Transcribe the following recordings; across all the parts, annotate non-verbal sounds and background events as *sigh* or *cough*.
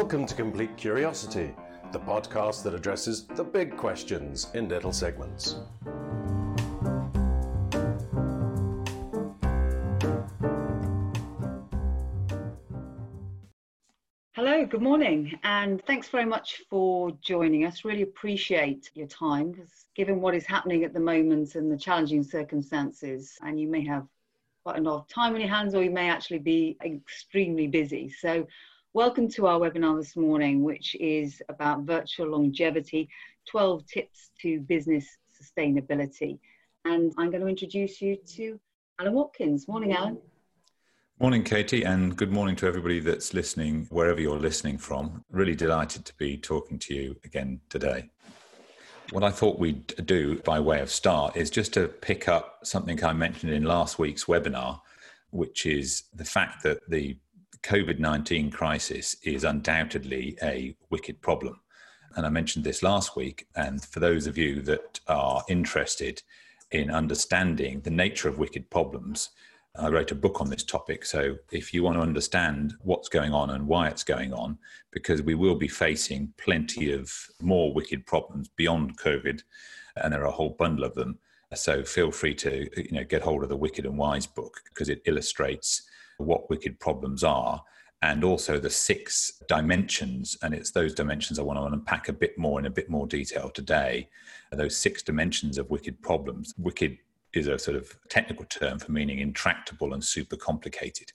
Welcome to Complete Curiosity, the podcast that addresses the big questions in little segments. Hello, good morning, and thanks very much for joining us. Really appreciate your time because, given what is happening at the moment and the challenging circumstances, and you may have quite a lot of time on your hands or you may actually be extremely busy. So, welcome to our webinar this morning, which is about virtual longevity 12 tips to business sustainability. And I'm going to introduce you to Alan Watkins. Morning, Alan. Morning, Katie, and good morning to everybody that's listening, wherever you're listening from. Really delighted to be talking to you again today. What I thought we'd do by way of start is just to pick up something I mentioned in last week's webinar, which is the fact that the COVID 19 crisis is undoubtedly a wicked problem. And I mentioned this last week. And for those of you that are interested in understanding the nature of wicked problems, I wrote a book on this topic. So if you want to understand what's going on and why it's going on, because we will be facing plenty of more wicked problems beyond COVID, and there are a whole bundle of them. So feel free to you know get hold of the Wicked and Wise book because it illustrates what wicked problems are and also the six dimensions. And it's those dimensions I want to unpack a bit more in a bit more detail today. Those six dimensions of wicked problems. Wicked is a sort of technical term for meaning intractable and super complicated.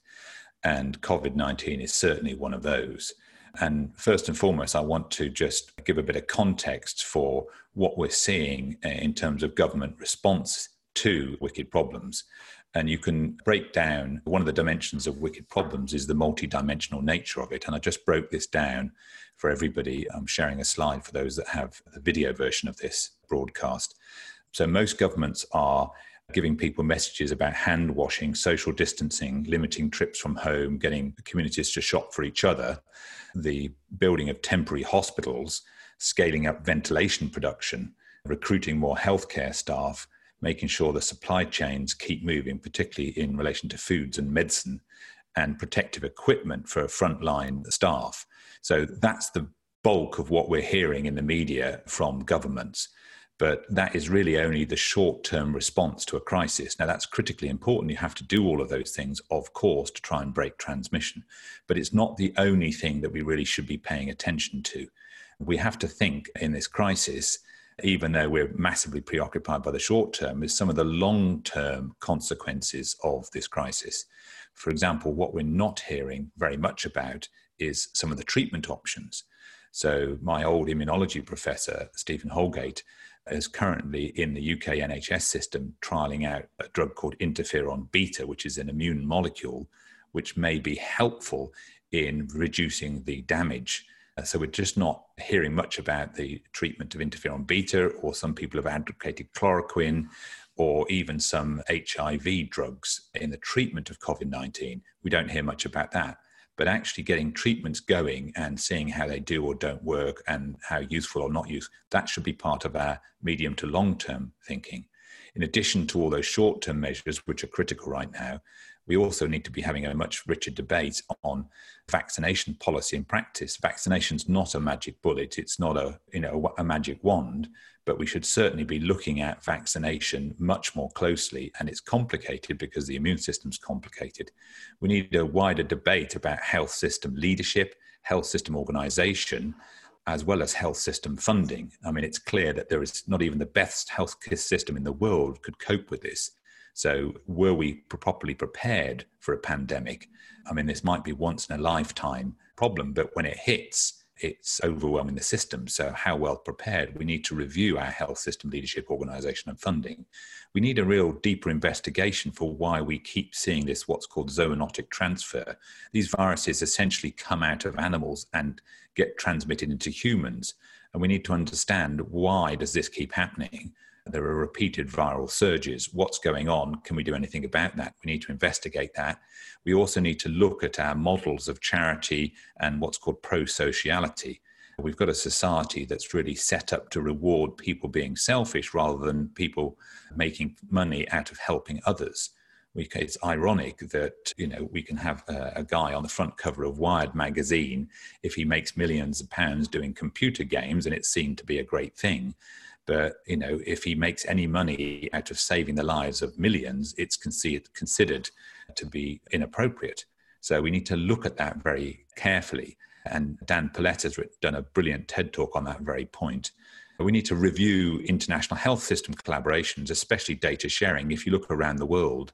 And COVID 19 is certainly one of those. And first and foremost, I want to just give a bit of context for what we're seeing in terms of government response to wicked problems. And you can break down one of the dimensions of wicked problems is the multi-dimensional nature of it. And I just broke this down for everybody. I'm sharing a slide for those that have the video version of this broadcast. So most governments are giving people messages about hand washing, social distancing, limiting trips from home, getting communities to shop for each other, the building of temporary hospitals, scaling up ventilation production, recruiting more healthcare staff, making sure the supply chains keep moving, particularly in relation to foods and medicine and protective equipment for frontline staff. So that's the bulk of what we're hearing in the media from governments but that is really only the short term response to a crisis. Now, that's critically important. You have to do all of those things, of course, to try and break transmission, but it's not the only thing that we really should be paying attention to. We have to think in this crisis, even though we're massively preoccupied by the short term, is some of the long term consequences of this crisis. For example, what we're not hearing very much about is some of the treatment options. So, my old immunology professor, Stephen Holgate, is currently in the UK NHS system trialing out a drug called interferon beta, which is an immune molecule which may be helpful in reducing the damage. Uh, so we're just not hearing much about the treatment of interferon beta, or some people have advocated chloroquine, or even some HIV drugs in the treatment of COVID 19. We don't hear much about that but actually getting treatments going and seeing how they do or don't work and how useful or not useful, that should be part of our medium to long term thinking. In addition to all those short term measures, which are critical right now, we also need to be having a much richer debate on vaccination policy and practice. Vaccination's not a magic bullet, it's not a, you know, a magic wand, but we should certainly be looking at vaccination much more closely. And it's complicated because the immune system's complicated. We need a wider debate about health system leadership, health system organization, as well as health system funding. I mean, it's clear that there is not even the best health system in the world could cope with this. So, were we properly prepared for a pandemic? I mean, this might be once in a lifetime problem, but when it hits, it's overwhelming the system. So, how well prepared? We need to review our health system leadership, organization, and funding. We need a real deeper investigation for why we keep seeing this, what's called zoonotic transfer. These viruses essentially come out of animals and get transmitted into humans. And we need to understand why does this keep happening? There are repeated viral surges. What's going on? Can we do anything about that? We need to investigate that. We also need to look at our models of charity and what's called pro sociality. We've got a society that's really set up to reward people being selfish rather than people making money out of helping others. we, it's ironic that you know we can have a, a, guy on the front cover of Wired magazine if he makes millions of pounds doing computer games, and it seemed to be a great thing. But you know, if he makes any money out of saving the lives of millions, it's considered to be inappropriate. So we need to look at that very carefully. And Dan Pallotta has done a brilliant TED talk on that very point. We need to review international health system collaborations, especially data sharing. If you look around the world,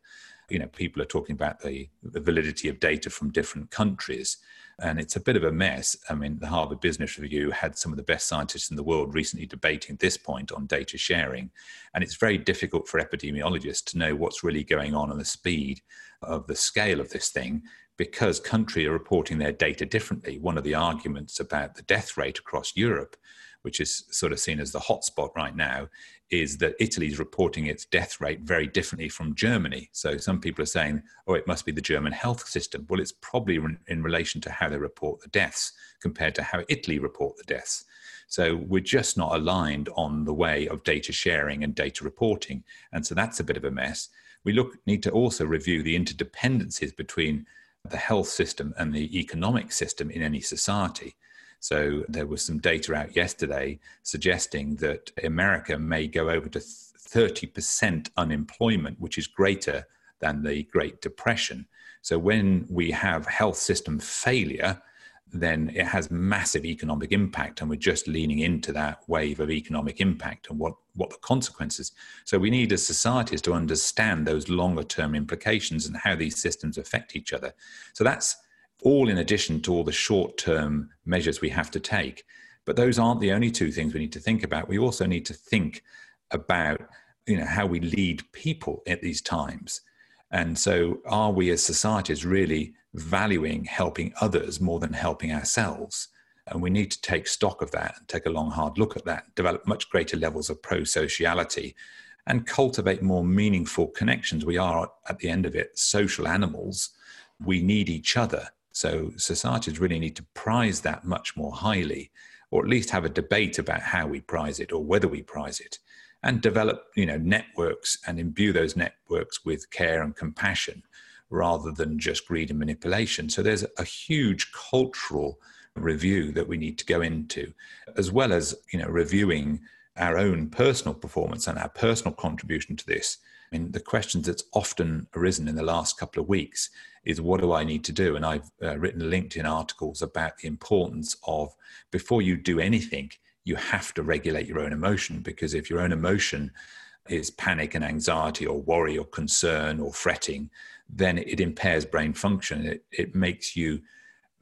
you know, people are talking about the, the validity of data from different countries, and it's a bit of a mess. I mean, the Harvard Business Review had some of the best scientists in the world recently debating this point on data sharing, and it's very difficult for epidemiologists to know what's really going on and the speed of the scale of this thing because countries are reporting their data differently. One of the arguments about the death rate across Europe which is sort of seen as the hotspot right now, is that Italy is reporting its death rate very differently from Germany. So some people are saying, oh, it must be the German health system. Well, it's probably in relation to how they report the deaths compared to how Italy report the deaths. So we're just not aligned on the way of data sharing and data reporting. And so that's a bit of a mess. We look need to also review the interdependencies between the health system and the economic system in any society. So there was some data out yesterday suggesting that America may go over to 30% unemployment, which is greater than the Great Depression. So when we have health system failure, then it has massive economic impact and we're just leaning into that wave of economic impact and what, what the consequences so we need as societies to understand those longer term implications and how these systems affect each other so that's all in addition to all the short term measures we have to take. But those aren't the only two things we need to think about. We also need to think about you know how we lead people at these times. And so are we as societies really valuing helping others more than helping ourselves? And we need to take stock of that and take a long, hard look at that, develop much greater levels of pro sociality and cultivate more meaningful connections. We are, at the end of it, social animals. We need each other so societies really need to prize that much more highly, or at least have a debate about how we prize it or whether we prize it, and develop you know networks and imbue those networks with care and compassion rather than just greed and manipulation. So there's a huge cultural review that we need to go into, as well as you know reviewing our own personal performance and our personal contribution to this. I mean, the questions that's often arisen in the last couple of weeks is what do I need to do? And I've uh, written LinkedIn articles about the importance of before you do anything, you have to regulate your own emotion because if your own emotion is panic and anxiety or worry or concern or fretting, then it impairs brain function. It, it makes you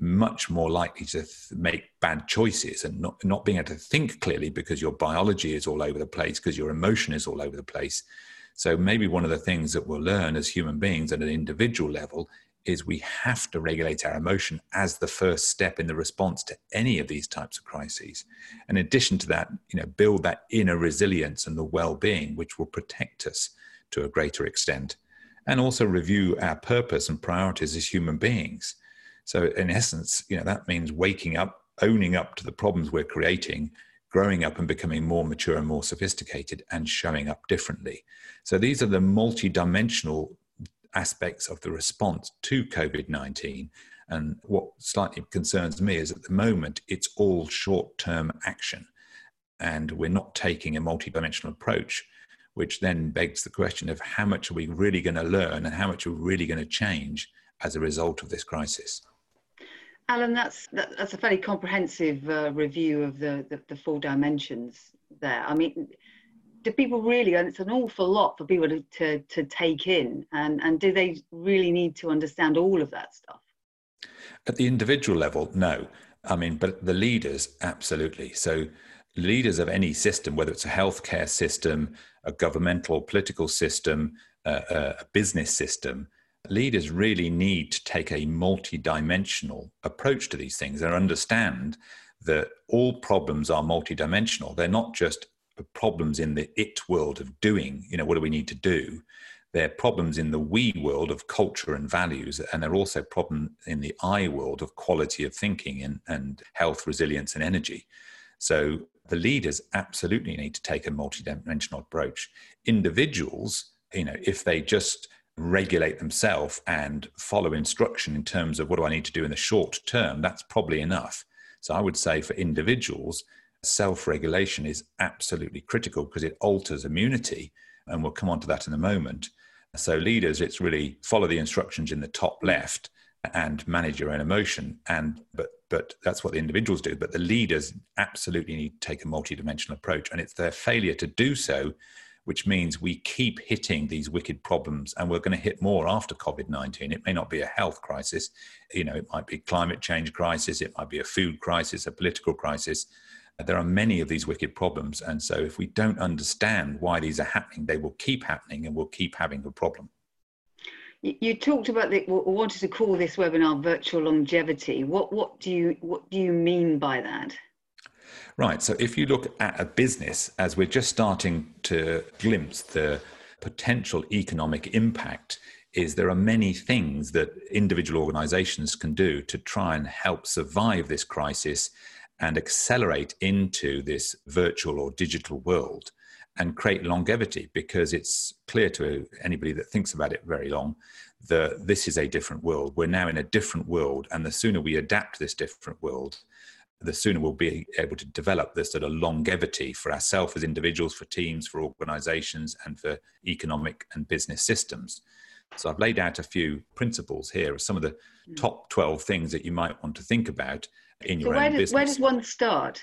much more likely to th- make bad choices and not, not being able to think clearly because your biology is all over the place, because your emotion is all over the place. So maybe one of the things that we'll learn as human beings at an individual level is we have to regulate our emotion as the first step in the response to any of these types of crises. In addition to that, you know, build that inner resilience and the well-being which will protect us to a greater extent. And also review our purpose and priorities as human beings. So in essence, you know, that means waking up, owning up to the problems we're creating, growing up and becoming more mature and more sophisticated and showing up differently. So these are the multi-dimensional aspects of the response to COVID 19. And what slightly concerns me is at the moment, it's all short term action. And we're not taking a multidimensional approach, which then begs the question of how much are we really going to learn and how much are we really going to change as a result of this crisis? Alan, that's that's a fairly comprehensive uh, review of the, the, the four dimensions there. I mean, do people really and it's an awful lot for people to, to, to take in and, and do they really need to understand all of that stuff? At the individual level no. I mean but the leaders absolutely. So leaders of any system whether it's a healthcare system a governmental political system a, a business system leaders really need to take a multi-dimensional approach to these things and understand that all problems are multidimensional. They're not just problems in the it world of doing, you know, what do we need to do? They're problems in the we world of culture and values, and they're also problems in the I world of quality of thinking and, and health, resilience, and energy. So the leaders absolutely need to take a multidimensional approach. Individuals, you know, if they just regulate themselves and follow instruction in terms of what do I need to do in the short term, that's probably enough. So I would say for individuals, self regulation is absolutely critical because it alters immunity. And we'll come on to that in a moment. So, leaders, it's really follow the instructions in the top left and manage your own emotion. And but but that's what the individuals do. But the leaders absolutely need to take a multidimensional approach, and it's their failure to do so which means we keep hitting these wicked problems and we're going to hit more after covid-19 it may not be a health crisis you know it might be climate change crisis it might be a food crisis a political crisis there are many of these wicked problems and so if we don't understand why these are happening they will keep happening and we'll keep having a problem you talked about the we wanted to call this webinar virtual longevity what what do you what do you mean by that Right. So if you look at a business, as we're just starting to glimpse the potential economic impact, is there are many things that individual organizations can do to try and help survive this crisis and accelerate into this virtual or digital world and create longevity because it's clear to anybody that thinks about it very long that this is a different world. We're now in a different world, and the sooner we adapt this different world, the sooner we'll be able to develop this sort of longevity for ourselves as individuals, for teams, for organizations, and for economic and business systems. So I've laid out a few principles here of some of the mm. top 12 things that you might want to think about in your so own does, business. Where does one start?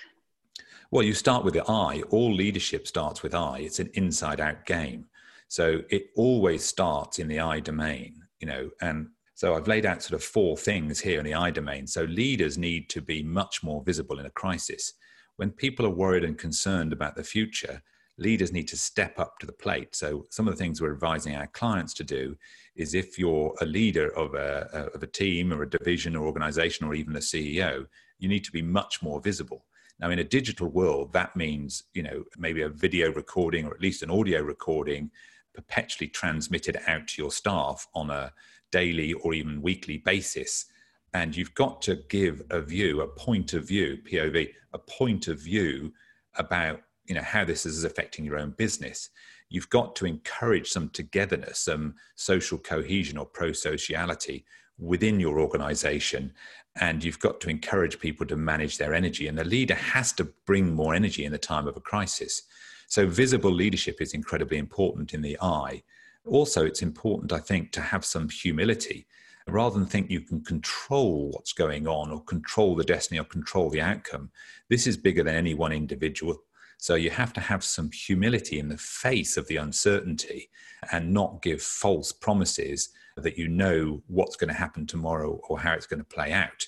Well, you start with the I. All leadership starts with I. It's an inside out game. So it always starts in the I domain, you know, and so I've laid out sort of four things here in the I domain. So leaders need to be much more visible in a crisis. When people are worried and concerned about the future, leaders need to step up to the plate. So some of the things we're advising our clients to do is if you're a leader of a, of a team or a division or organization or even a CEO, you need to be much more visible. Now, in a digital world, that means, you know, maybe a video recording or at least an audio recording perpetually transmitted out to your staff on a daily or even weekly basis. And you've got to give a view, a point of view, POV, a point of view about you know how this is affecting your own business. You've got to encourage some togetherness, some social cohesion or pro-sociality within your organization. And you've got to encourage people to manage their energy. And the leader has to bring more energy in the time of a crisis. So visible leadership is incredibly important in the I Also, it's important, I think, to have some humility rather than think you can control what's going on or control the destiny or control the outcome. This is bigger than any one individual. So you have to have some humility in the face of the uncertainty and not give false promises that you know what's going to happen tomorrow or how it's going to play out.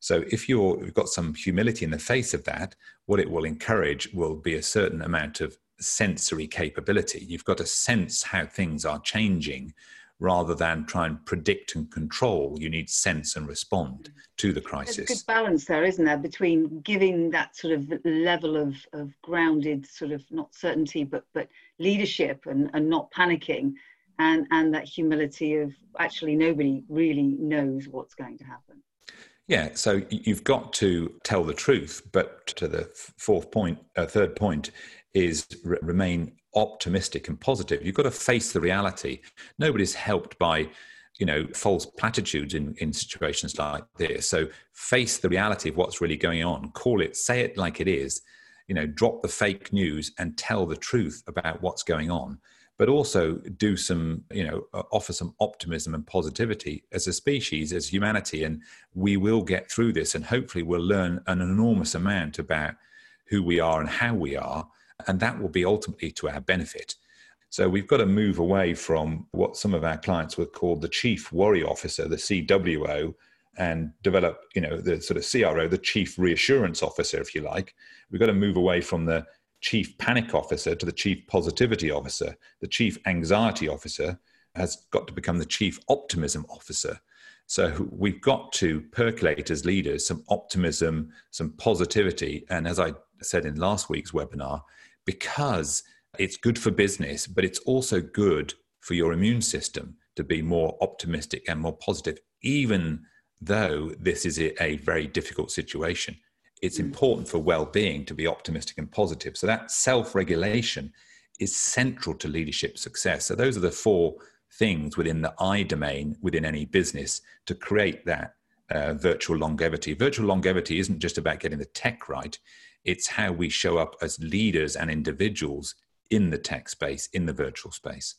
So if you've got some humility in the face of that, what it will encourage will be a certain amount of sensory capability. You've got to sense how things are changing rather than try and predict and control. You need sense and respond mm. to the crisis. There's a good balance there, isn't there, between giving that sort of level of, of grounded sort of not certainty but but leadership and, and not panicking and, and that humility of actually nobody really knows what's going to happen. Yeah, so you've got to tell the truth, but to the fourth point, uh, third point is re- remain optimistic and positive. You've got to face the reality. Nobody's helped by, you know, false platitudes in, in situations like this. So face the reality of what's really going on. Call it, say it like it is. You know, drop the fake news and tell the truth about what's going on. But also do some, you know, offer some optimism and positivity as a species, as humanity, and we will get through this. And hopefully, we'll learn an enormous amount about who we are and how we are and that will be ultimately to our benefit. So we've got to move away from what some of our clients would call the chief worry officer, the CWO, and develop, you know, the sort of CRO, the chief reassurance officer, if you like. We've got to move away from the chief panic officer to the chief positivity officer. The chief anxiety officer has got to become the chief optimism officer. So we've got to percolate as leaders some optimism, some positivity. And as I said in last week's webinar, because it's good for business, but it's also good for your immune system to be more optimistic and more positive, even though this is a very difficult situation. It's important for well being to be optimistic and positive. So, that self regulation is central to leadership success. So, those are the four things within the I domain within any business to create that uh, virtual longevity. Virtual longevity isn't just about getting the tech right, it's how we show up as leaders and individuals in the tech space, in the virtual space.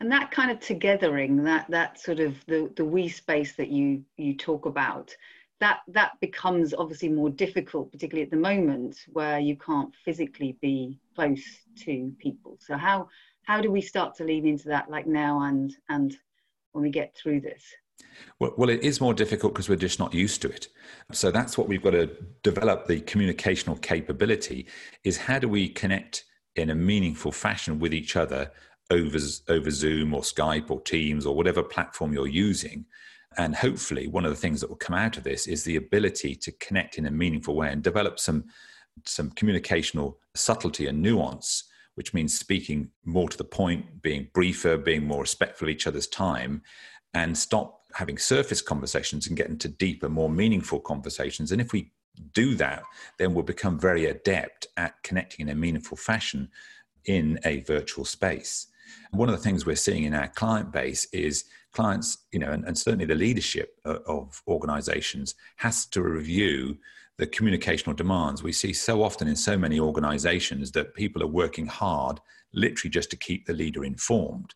And that kind of togethering, that that sort of the, the we space that you you talk about, that that becomes obviously more difficult, particularly at the moment where you can't physically be close to people. So how how do we start to lean into that like now and and when we get through this? Well, well, it is more difficult because we're just not used to it. So that's what we've got to develop the communicational capability is how do we connect in a meaningful fashion with each other over, over Zoom or Skype or Teams or whatever platform you're using. And hopefully, one of the things that will come out of this is the ability to connect in a meaningful way and develop some, some communicational subtlety and nuance, which means speaking more to the point, being briefer, being more respectful of each other's time, and stop having surface conversations and get into deeper, more meaningful conversations. And if we do that, then we'll become very adept at connecting in a meaningful fashion in a virtual space. One of the things we're seeing in our client base is clients, you know, and, and certainly the leadership of, of organizations has to review the communicational demands. We see so often in so many organizations that people are working hard literally just to keep the leader informed.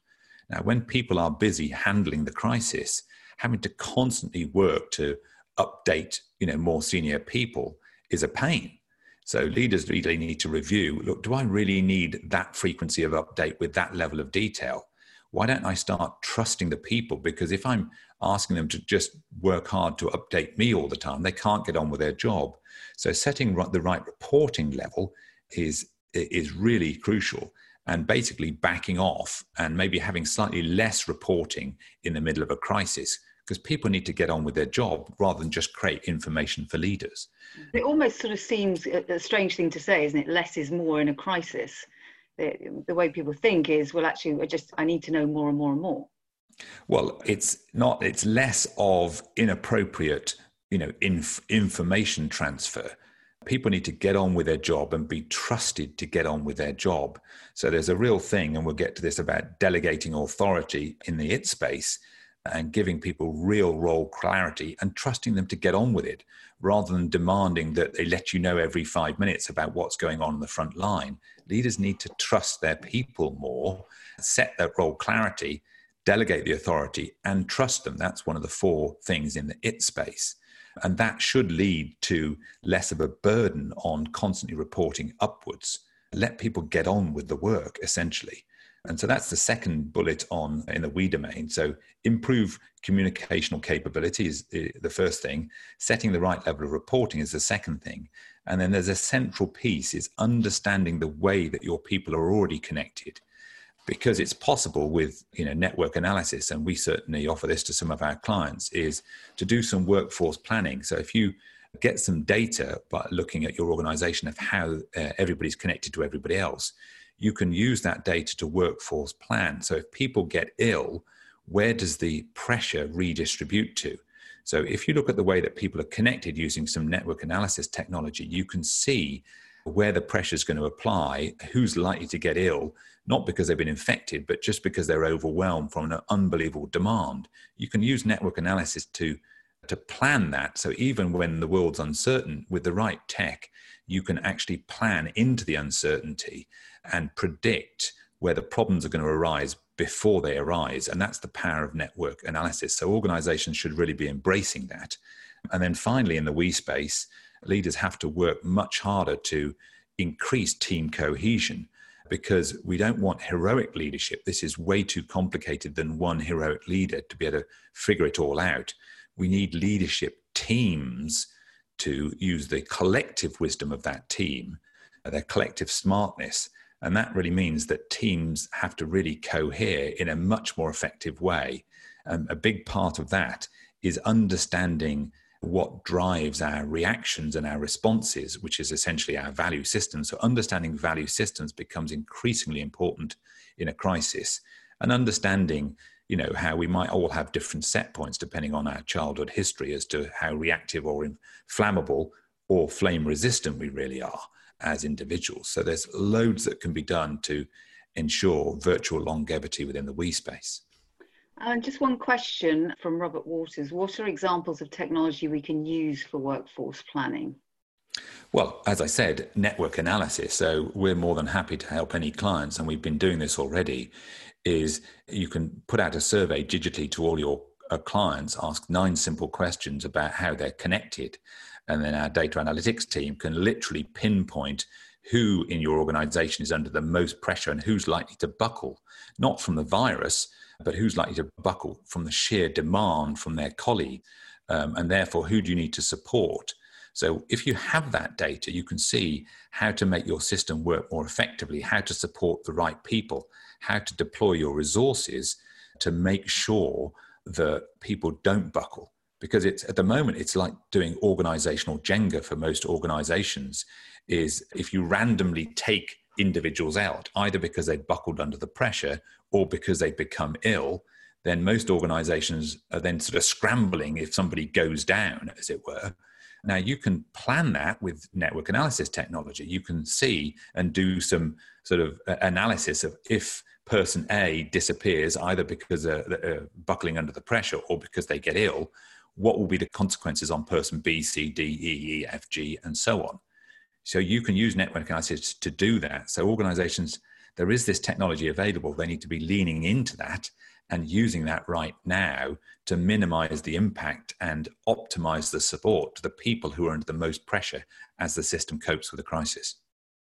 Now, when people are busy handling the crisis, having to constantly work to update, you know, more senior people is a pain. So leaders really need to review, look, do I really need that frequency of update with that level of detail? Why don't I start trusting the people? Because if I'm asking them to just work hard to update me all the time, they can't get on with their job. So setting the right reporting level is is really crucial and basically backing off and maybe having slightly less reporting in the middle of a crisis because people need to get on with their job rather than just create information for leaders. It almost sort of seems a strange thing to say, isn't it? Less is more in a crisis. The, the way people think is, well, actually, I just I need to know more and more and more. Well, it's not. It's less of inappropriate, you know, inf- information transfer. People need to get on with their job and be trusted to get on with their job. So there's a real thing, and we'll get to this about delegating authority in the IT space and giving people real role clarity and trusting them to get on with it rather than demanding that they let you know every five minutes about what's going on in the front line. Leaders need to trust their people more, set that role clarity, delegate the authority, and trust them. That's one of the four things in the IT space. And that should lead to less of a burden on constantly reporting upwards. Let people get on with the work, essentially. And so that's the second bullet on in the we domain. So improve communicational capability is the first thing. Setting the right level of reporting is the second thing. And then there's a central piece is understanding the way that your people are already connected. Because it's possible with you know network analysis, and we certainly offer this to some of our clients, is to do some workforce planning. So if you get some data by looking at your organization of how uh, everybody's connected to everybody else, you can use that data to workforce plan. So if people get ill, where does the pressure redistribute to? So if you look at the way that people are connected using some network analysis technology, you can see where the pressure is going to apply, who's likely to get ill, not because they've been infected, but just because they're overwhelmed from an unbelievable demand. You can use network analysis to to plan that. So even when the world's uncertain, with the right tech, you can actually plan into the uncertainty and predict where the problems are going to arise before they arise. And that's the power of network analysis. So organizations should really be embracing that. And then finally, in the we space, leaders have to work much harder to increase team cohesion because we don't want heroic leadership. This is way too complicated than one heroic leader to be able to figure it all out. We need leadership teams to use the collective wisdom of that team, their collective smartness, and that really means that teams have to really cohere in a much more effective way. Um, a big part of that is understanding what drives our reactions and our responses, which is essentially our value system. So, understanding value systems becomes increasingly important in a crisis, and understanding, you know, how we might all have different set points depending on our childhood history as to how reactive or inflammable or flame resistant we really are as individuals. So there's loads that can be done to ensure virtual longevity within the we space. And just one question from Robert Waters. What are examples of technology we can use for workforce planning? Well, as I said, network analysis. So we're more than happy to help any clients, and we've been doing this already. Is you can put out a survey digitally to all your uh, clients, ask nine simple questions about how they're connected, and then our data analytics team can literally pinpoint who in your organization is under the most pressure and who's likely to buckle, not from the virus, but who's likely to buckle from the sheer demand from their colleague. Um, and therefore, who do you need to support? So, if you have that data, you can see how to make your system work more effectively, how to support the right people, how to deploy your resources to make sure that people don't buckle. Because it's at the moment, it's like doing organizational Jenga for most organizations. Is if you randomly take individuals out, either because they buckled under the pressure or because they become ill, then most organizations are then sort of scrambling if somebody goes down, as it were. Now, you can plan that with network analysis technology. You can see and do some sort of uh, analysis of if person A disappears, either because they're, they're buckling under the pressure or because they get ill, what will be the consequences on person B, C, D, E, E, F, G, and so on. So you can use network analysis to do that. So organizations, there is this technology available. They need to be leaning into that and using that right now to minimize the impact and optimize the support to the people who are under the most pressure as the system copes with the crisis.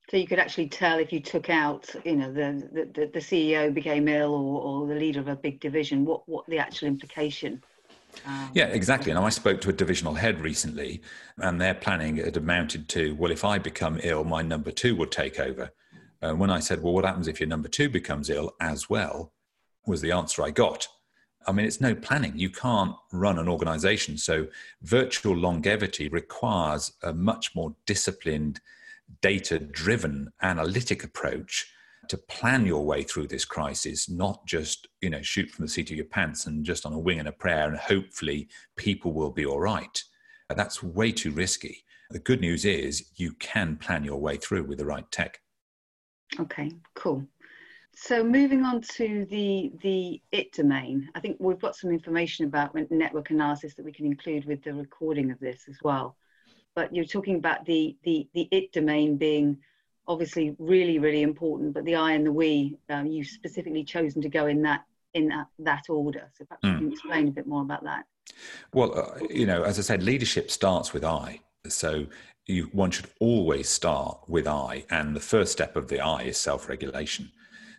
So you could actually tell if you took out, you know, the the, the CEO became ill or, or the leader of a big division, what what the actual implication um, yeah, exactly. And I spoke to a divisional head recently, and their planning had amounted to, well, if I become ill, my number two would take over. And when I said, well, what happens if your number two becomes ill as well? Was the answer I got. I mean, it's no planning. You can't run an organization. So, virtual longevity requires a much more disciplined, data driven analytic approach to plan your way through this crisis, not just you know shoot from the seat of your pants and just on a wing and a prayer and hopefully people will be all right. That's way too risky. The good news is you can plan your way through with the right tech. Okay, cool. So moving on to the the it domain, I think we've got some information about network analysis that we can include with the recording of this as well. But you're talking about the the the it domain being obviously really really important but the i and the we um, you've specifically chosen to go in that in that, that order so perhaps mm. you hmm. can explain a bit more about that well uh, you know as i said leadership starts with i so you, one should always start with i and the first step of the i is self-regulation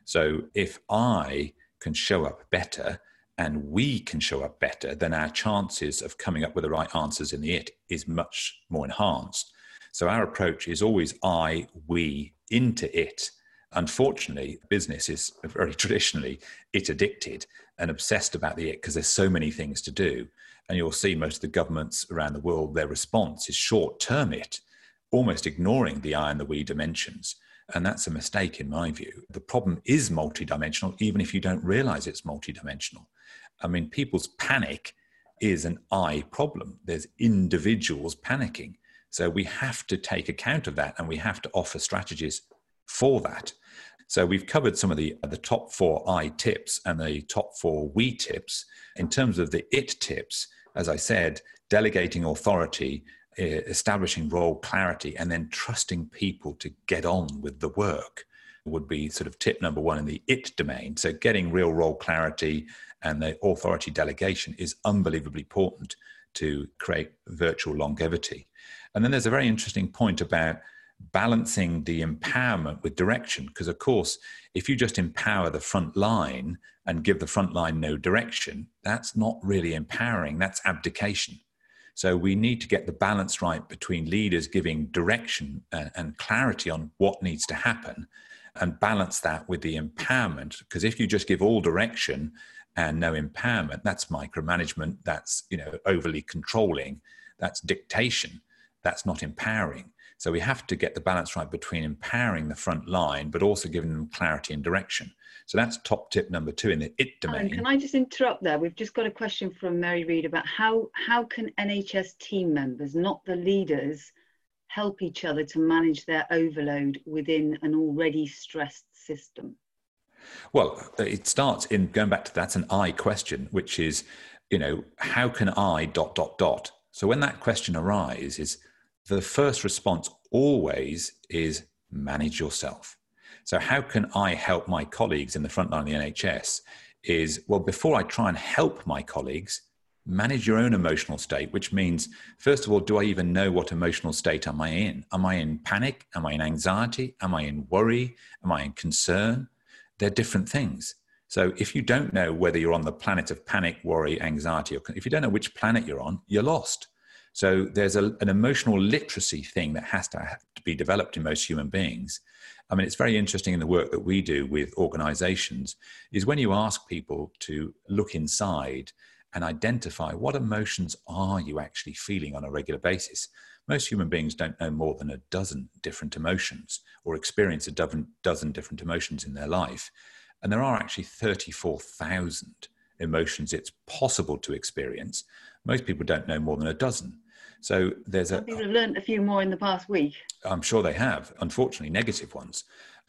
so if i can show up better and we can show up better then our chances of coming up with the right answers in the it is much more enhanced so our approach is always I, we, into it. Unfortunately, business is very *laughs* traditionally it addicted and obsessed about the it because there's so many things to do. And you'll see most of the governments around the world, their response is short term it, almost ignoring the I and the we dimensions. And that's a mistake in my view. The problem is multidimensional, even if you don't realize it's multidimensional. I mean, people's panic is an I problem. There's individuals panicking. So we have to take account of that and we have to offer strategies for that. So we've covered some of the, the top four I tips and the top four we tips. In terms of the it tips, as I said, delegating authority, establishing role clarity, and then trusting people to get on with the work would be sort of tip number one in the it domain. So getting real role clarity and the authority delegation is unbelievably important to create virtual longevity. And then there's a very interesting point about balancing the empowerment with direction. Because, of course, if you just empower the front line and give the front line no direction, that's not really empowering, that's abdication. So, we need to get the balance right between leaders giving direction and, and clarity on what needs to happen and balance that with the empowerment. Because if you just give all direction and no empowerment, that's micromanagement, that's you know overly controlling, that's dictation that's not empowering. So we have to get the balance right between empowering the front line, but also giving them clarity and direction. So that's top tip number two in the it domain. can I just interrupt there? We've just got a question from Mary Reed about how how can NHS team members, not the leaders, help each other to manage their overload within an already stressed system? Well, it starts in going back to that's an I question, which is, you know, how can I dot dot dot? So when that question arises, the first response always is manage yourself. So how can I help my colleagues in the front line of the NHS? Is well, before I try and help my colleagues, manage your own emotional state, which means, first of all, do I even know what emotional state am I in? Am I in panic? Am I in anxiety? Am I in worry? Am I in concern? They're different things. So if you don't know whether you're on the planet of panic, worry, anxiety, or if you don't know which planet you're on, you're lost. So there's a, an emotional literacy thing that has to, have to be developed in most human beings. I mean, it's very interesting in the work that we do with organizations is when you ask people to look inside and identify what emotions are you actually feeling on a regular basis. Most human beings don't know more than a dozen different emotions or experience a dozen, dozen different emotions in their life. And there are actually 34,000 emotions it's possible to experience. Most people don't know more than a dozen. So there's a. People have learned a few more in the past week. I'm sure they have, unfortunately, negative ones.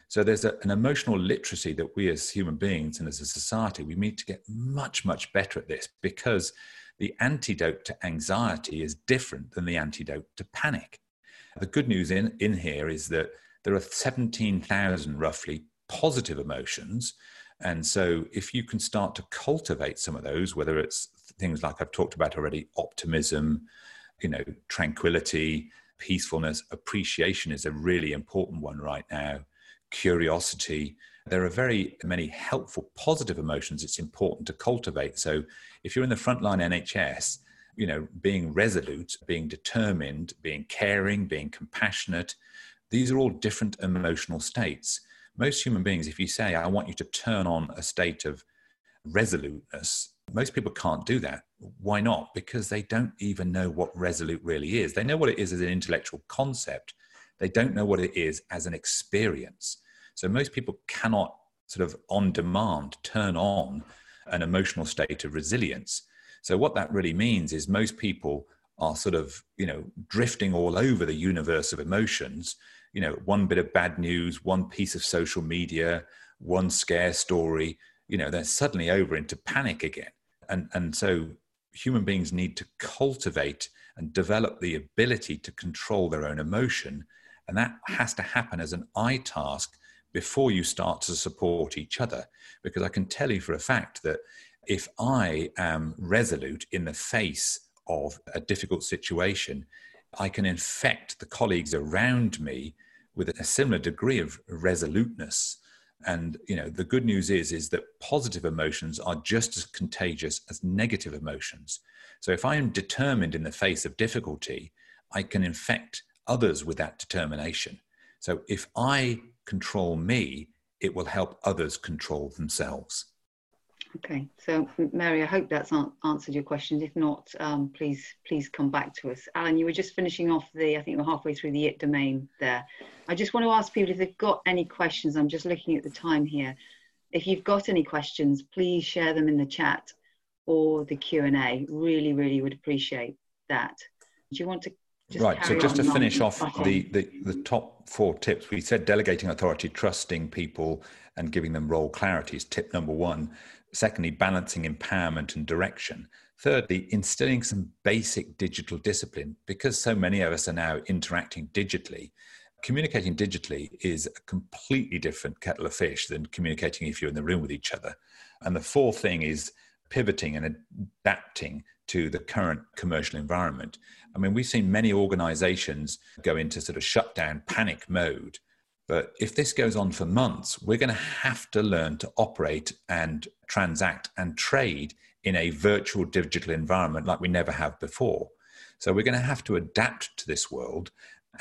So there's a, an emotional literacy that we as human beings and as a society, we need to get much, much better at this because the antidote to anxiety is different than the antidote to panic. The good news in, in here is that there are 17,000 roughly positive emotions. And so if you can start to cultivate some of those, whether it's things like I've talked about already, optimism, you know, tranquility, peacefulness, appreciation is a really important one right now curiosity. There are very many helpful, positive emotions it's important to cultivate. So if you're in the frontline NHS, you know, being resolute, being determined, being caring, being compassionate, these are all different emotional states. Most human beings, if you say, I want you to turn on a state of resoluteness, most people can't do that. Why not? Because they don't even know what resolute really is. They know what it is as an intellectual concept, they don't know what it is as an experience. So most people cannot sort of on demand turn on an emotional state of resilience. So what that really means is most people are sort of, you know, drifting all over the universe of emotions. You know, one bit of bad news, one piece of social media, one scare story, you know, they're suddenly over into panic again. And and so human beings need to cultivate and develop the ability to control their own emotion and that has to happen as an I task before you start to support each other. Because I can tell you for a fact that if I am resolute in the face of a difficult situation, I can infect the colleagues around me with a similar degree of resoluteness. And you know, the good news is is that positive emotions are just as contagious as negative emotions. So if I am determined in the face of difficulty, I can infect others with that determination. So if I control me, it will help others control themselves. Okay, so Mary, I hope that's answered your questions. If not, um, please please come back to us. Alan, you were just finishing off the, I think we're halfway through the it domain there. I just want to ask people if they've got any questions. I'm just looking at the time here. If you've got any questions, please share them in the chat or the Q&A. Really, really would appreciate that. Do you want to just right. So just to finish off the, the, the top four tips, we said delegating authority, trusting people and giving them role clarity is tip number one. Secondly, balancing empowerment and direction. Thirdly, instilling some basic digital discipline because so many of us are now interacting digitally. Communicating digitally is a completely different kettle of fish than communicating if you're in the room with each other. And the fourth thing is pivoting and adapting to the current commercial environment. I mean, we've seen many organizations go into sort of shutdown panic mode. But if this goes on for months, we're going to have to learn to operate and transact and trade in a virtual digital environment like we never have before. So we're going to have to adapt to this world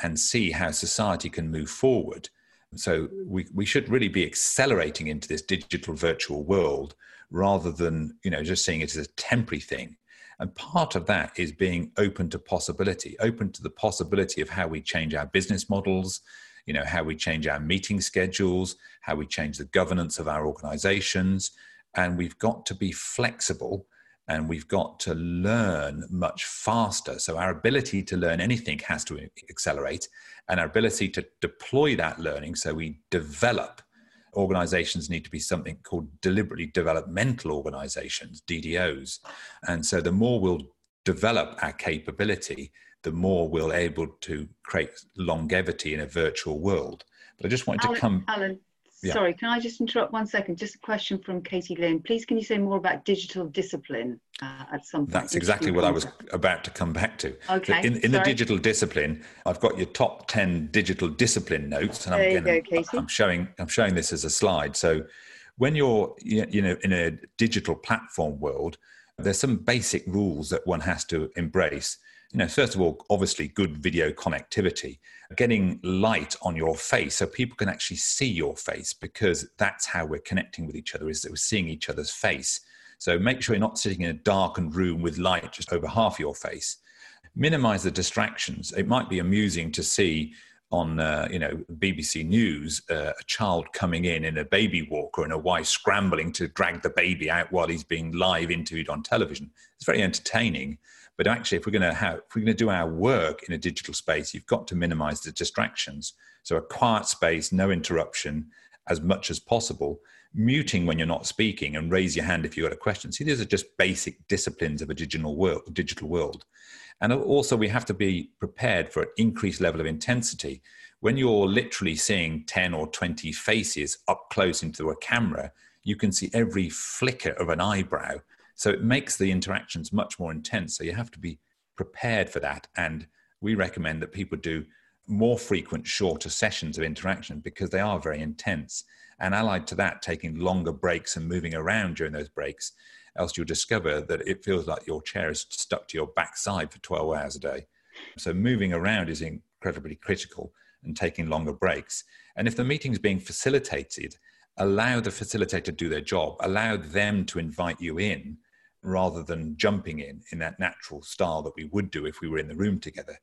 and see how society can move forward. So we, we should really be accelerating into this digital virtual world rather than you know just seeing it as a temporary thing and part of that is being open to possibility, open to the possibility of how we change our business models, you know, how we change our meeting schedules, how we change the governance of our organizations. And we've got to be flexible and we've got to learn much faster. So our ability to learn anything has to accelerate and our ability to deploy that learning so we develop organizations need to be something called deliberately developmental organizations, DDOs. And so the more we'll develop our capability, the more we'll able to create longevity in a virtual world. But I just wanted Alan, to come. Alan, Yeah. sorry, can I just interrupt one second? Just a question from Katie Lynn. Please, can you say more about digital discipline uh, at some point? That's exactly what I was about to come back to. So Okay, in, in the digital discipline, I've got your top 10 digital discipline notes. And There I'm, go, gonna- Katie. I'm showing I'm showing this as a slide. So when you're you you know in a digital platform world, there's some basic rules that one has to embrace. You know, first of all, obviously good video connectivity, getting light on your face so people can actually see your face because that's how we're connecting with each other is that we're seeing each other's face. So make sure you're not sitting in a darkened room with light just over half your face. Minimize the distractions. It might be amusing to see on uh, you know BBC News uh, a child coming in in a baby walker and a wife scrambling to drag the baby out while he's being live interviewed on television. It's very entertaining, but actually, if we're going to have if we're going to do our work in a digital space, you've got to minimize the distractions. So a quiet space, no interruption, as much as possible. Muting when you're not speaking and raise your hand if you've got a question. See, these are just basic disciplines of a digital world. Digital world. And also, we have to be prepared for an increased level of intensity. When you're literally seeing 10 or 20 faces up close into a camera, you can see every flicker of an eyebrow. So it makes the interactions much more intense. So you have to be prepared for that. And we recommend that people do more frequent, shorter sessions of interaction because they are very intense. And allied to that, taking longer breaks and moving around during those breaks else you'll discover that it feels like your chair is stuck to your backside for 12 hours a day. So moving around is incredibly critical and taking longer breaks. And if the meeting's being facilitated, allow the facilitator to do their job, allow them to invite you in rather than jumping in in that natural style that we would do if we were in the room together.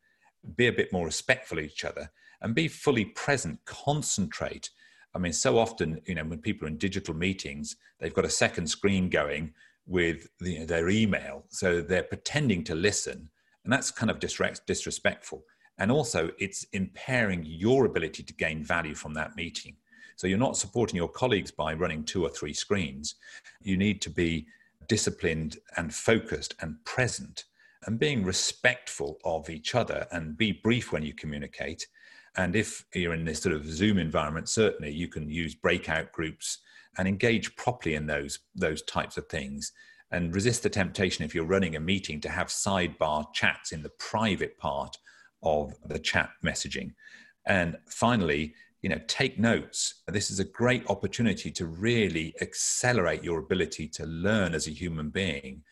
Be a bit more respectful of each other and be fully present, concentrate. I mean, so often, you know, when people are in digital meetings, they've got a second screen going with you know, their email. So they're pretending to listen, and that's kind of disrespectful. And also, it's impairing your ability to gain value from that meeting. So you're not supporting your colleagues by running two or three screens. You need to be disciplined and focused and present and being respectful of each other and be brief when you communicate. And if you're in this sort of Zoom environment, certainly you can use breakout groups and engage properly in those those types of things and resist the temptation if you're running a meeting to have sidebar chats in the private part of the chat messaging and finally you know take notes this is a great opportunity to really accelerate your ability to learn as a human being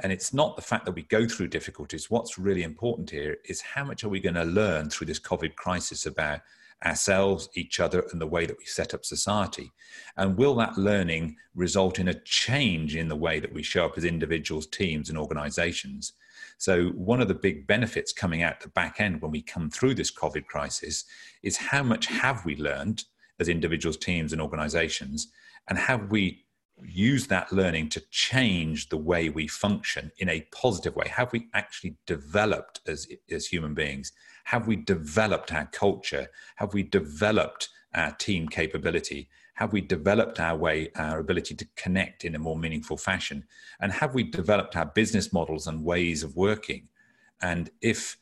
and it's not the fact that we go through difficulties what's really important here is how much are we going to learn through this covid crisis about ourselves, each other, and the way that we set up society? And will that learning result in a change in the way that we show up as individuals, teams, and organizations? So, one of the big benefits coming out the back end when we come through this COVID crisis is how much have we learned as individuals, teams, and organizations? And have we used that learning to change the way we function in a positive way? Have we actually developed as, as human beings? Have we developed our culture? Have we developed our team capability? Have we developed our way, our ability to connect in a more meaningful fashion? And have we developed our business models and ways of working? And if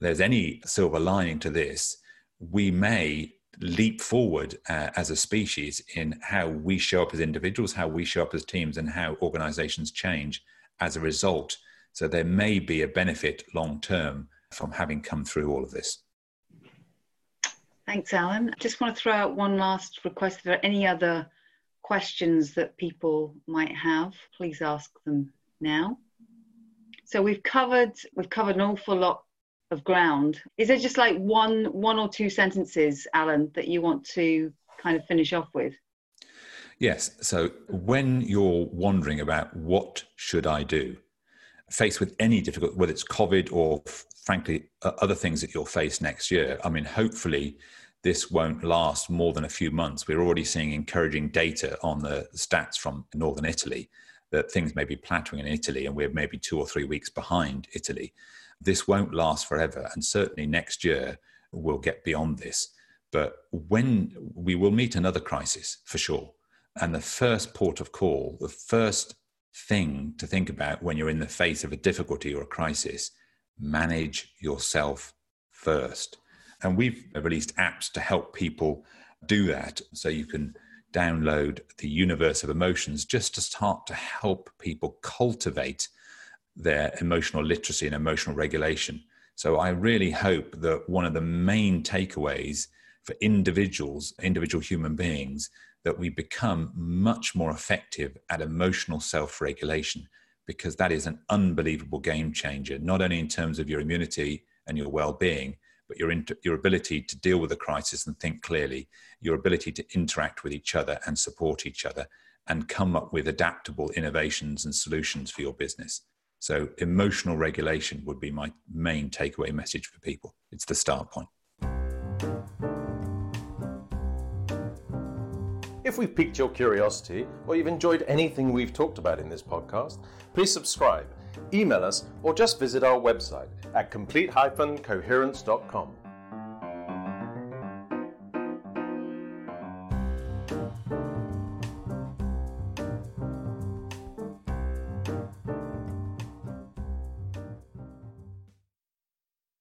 there's any silver lining to this, we may leap forward uh, as a species in how we show up as individuals, how we show up as teams, and how organizations change as a result. So there may be a benefit long term from having come through all of this. Thanks, Alan. I just want to throw out one last request. If there are any other questions that people might have, please ask them now. So we've covered we've covered an awful lot of ground. Is there just like one one or two sentences, Alan, that you want to kind of finish off with? Yes. So when you're wondering about what should I do, faced with any difficult, whether it's COVID or frankly other things that you'll face next year, I mean, hopefully this won't last more than a few months. We're already seeing encouraging data on the stats from northern Italy that things may be plateauing in Italy and we're maybe two or three weeks behind Italy. This won't last forever. And certainly next year we'll get beyond this. But when we will meet another crisis for sure, and the first port of call, the first thing to think about when you're in the face of a difficulty or a crisis, manage yourself first. And we've released apps to help people do that. So you can download the universe of emotions just to start to help people cultivate their emotional literacy and emotional regulation. So I really hope that one of the main takeaways for individuals, individual human beings, that we become much more effective at emotional self regulation because that is an unbelievable game changer, not only in terms of your immunity and your well being, but your, inter- your ability to deal with a crisis and think clearly, your ability to interact with each other and support each other, and come up with adaptable innovations and solutions for your business. So, emotional regulation would be my main takeaway message for people. It's the start point. If we've piqued your curiosity or you've enjoyed anything we've talked about in this podcast, please subscribe email us, or just visit our website at complete-coherence.com.